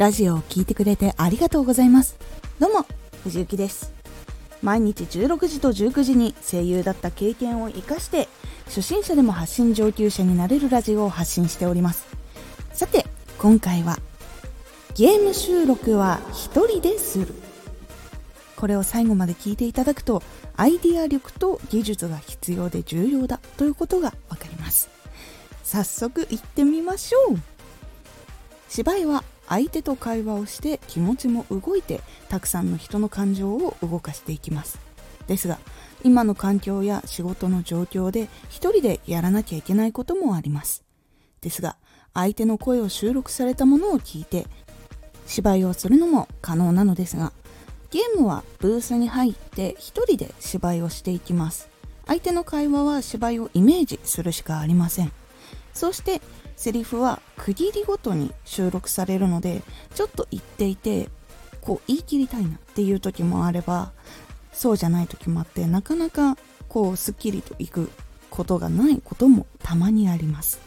ラジオを聴いてくれてありがとうございます。どうも藤幸です。毎日16時と19時に声優だった経験を生かして初心者でも発信上級者になれるラジオを発信しております。さて今回はゲーム収録は一人でする。これを最後まで聞いていただくとアイディア力と技術が必要で重要だということがわかります。早速行ってみましょう。芝居は相手と会話をして気持ちも動いてたくさんの人の感情を動かしていきます。ですが今の環境や仕事の状況で一人でやらなきゃいけないこともあります。ですが相手の声を収録されたものを聞いて芝居をするのも可能なのですがゲームはブースに入って一人で芝居をしていきます。相手の会話は芝居をイメージするしかありません。そしてセリフは区切りごとに収録されるのでちょっと言っていてこう言い切りたいなっていう時もあればそうじゃない時もあってなかなかこうすっきりといくことがないこともたまにあります。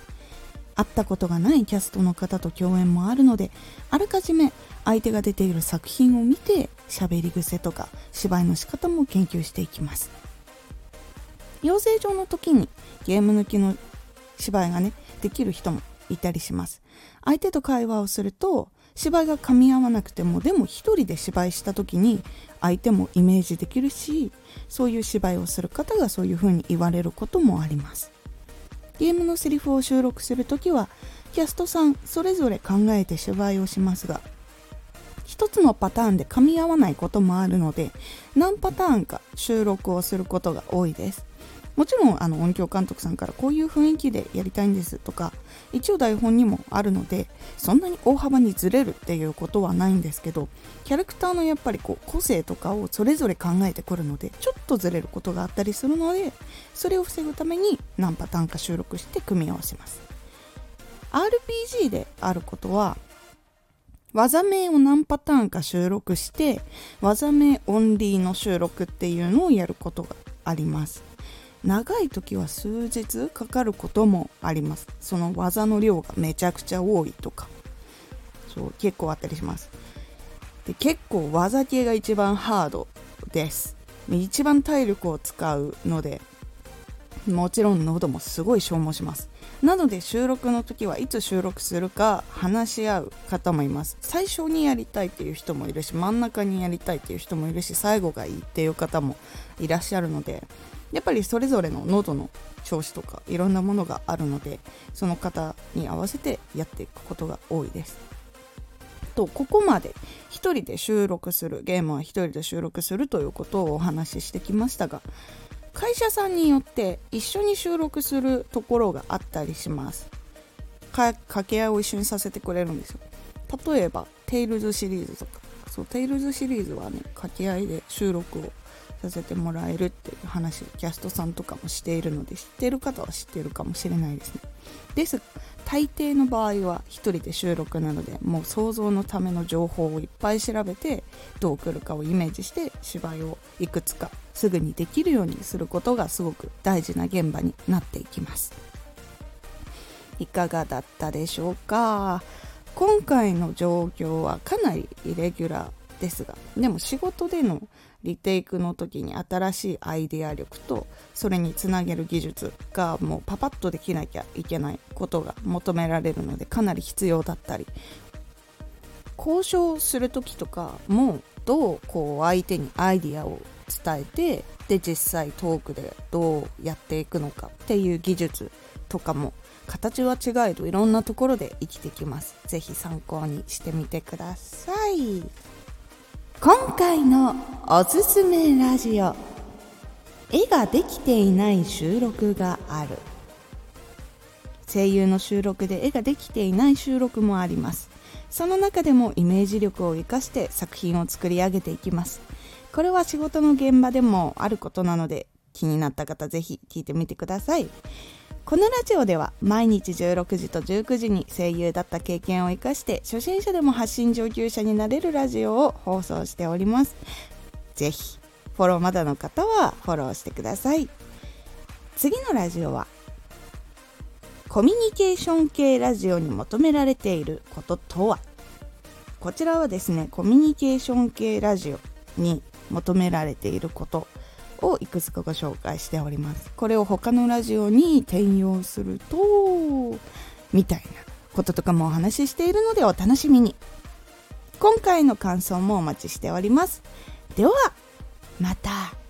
会ったことがないキャストの方と共演もあるのであらかじめ相手が出ている作品を見て喋り癖とか芝居の仕方も研究していきます。養成所の時にゲーム抜きの芝居がねできる人もいたりします。相手と会話をすると芝居が噛み合わなくてもでも一人で芝居した時に相手もイメージできるしそういう芝居をする方がそういう風に言われることもあります。ゲームのセリフを収録する時はキャストさんそれぞれ考えて芝居をしますが一つのパターンで噛み合わないこともあるので何パターンか収録をすることが多いです。もちろんあの音響監督さんからこういう雰囲気でやりたいんですとか一応台本にもあるのでそんなに大幅にずれるっていうことはないんですけどキャラクターのやっぱりこう個性とかをそれぞれ考えてくるのでちょっとずれることがあったりするのでそれを防ぐために何パターンか収録して組み合わせます。RPG であることは技名を何パターンか収録して技名オンリーの収録っていうのをやることがあります。長い時は数日かかることもあります。その技の量がめちゃくちゃ多いとか。そう結構あったりします。で結構技系が一番ハードです。一番体力を使うのでもちろん喉もすごい消耗します。なので収録の時はいつ収録するか話し合う方もいます。最初にやりたいっていう人もいるし真ん中にやりたいっていう人もいるし最後がいいっていう方もいらっしゃるのでやっぱりそれぞれの喉の調子とかいろんなものがあるのでその方に合わせてやっていくことが多いです。とここまで1人で収録するゲームは1人で収録するということをお話ししてきましたが会社さんによって一緒に収録するところがあったりします。掛け合いを一緒にさせてくれるんですよ。例えば「テイルズ」シリーズとか。そう「テイルズ」シリーズはね掛け合いで収録をさせてもらえるっていう話をキャストさんとかもしているので知っている方は知っているかもしれないですね。です。大抵の場合は1人で収録なのでもう想像のための情報をいっぱい調べてどう来るかをイメージして芝居をいくつかすぐにできるようにすることがすごく大事な現場になっていきます。いかがだったでしょうか？今回の状況はかなりイレギュラーですがでも仕事でのリテイクの時に新しいアイデア力とそれにつなげる技術がもうパパッとできなきゃいけないことが求められるのでかなり必要だったり交渉する時とかもどうこう相手にアイデアを伝えてで実際トークでどうやっていくのかっていう技術とかも形は違えどいろんなところで生きてきます是非参考にしてみてください。今回のおすすめラジオ。絵ができていない収録がある。声優の収録で絵ができていない収録もあります。その中でもイメージ力を生かして作品を作り上げていきます。これは仕事の現場でもあることなので気になった方ぜひ聞いてみてください。このラジオでは毎日16時と19時に声優だった経験を生かして初心者でも発信上級者になれるラジオを放送しております。ぜひフォローまだの方はフォローしてください。次のラジオはコミュニケーション系ラジオに求められていることとは？こちらはですねコミュニケーション系ラジオに求められていることをいくつかご紹介しております。これを他のラジオに転用するとみたいなこととかもお話ししているのでお楽しみに。今回の感想もお待ちしております。ではまた。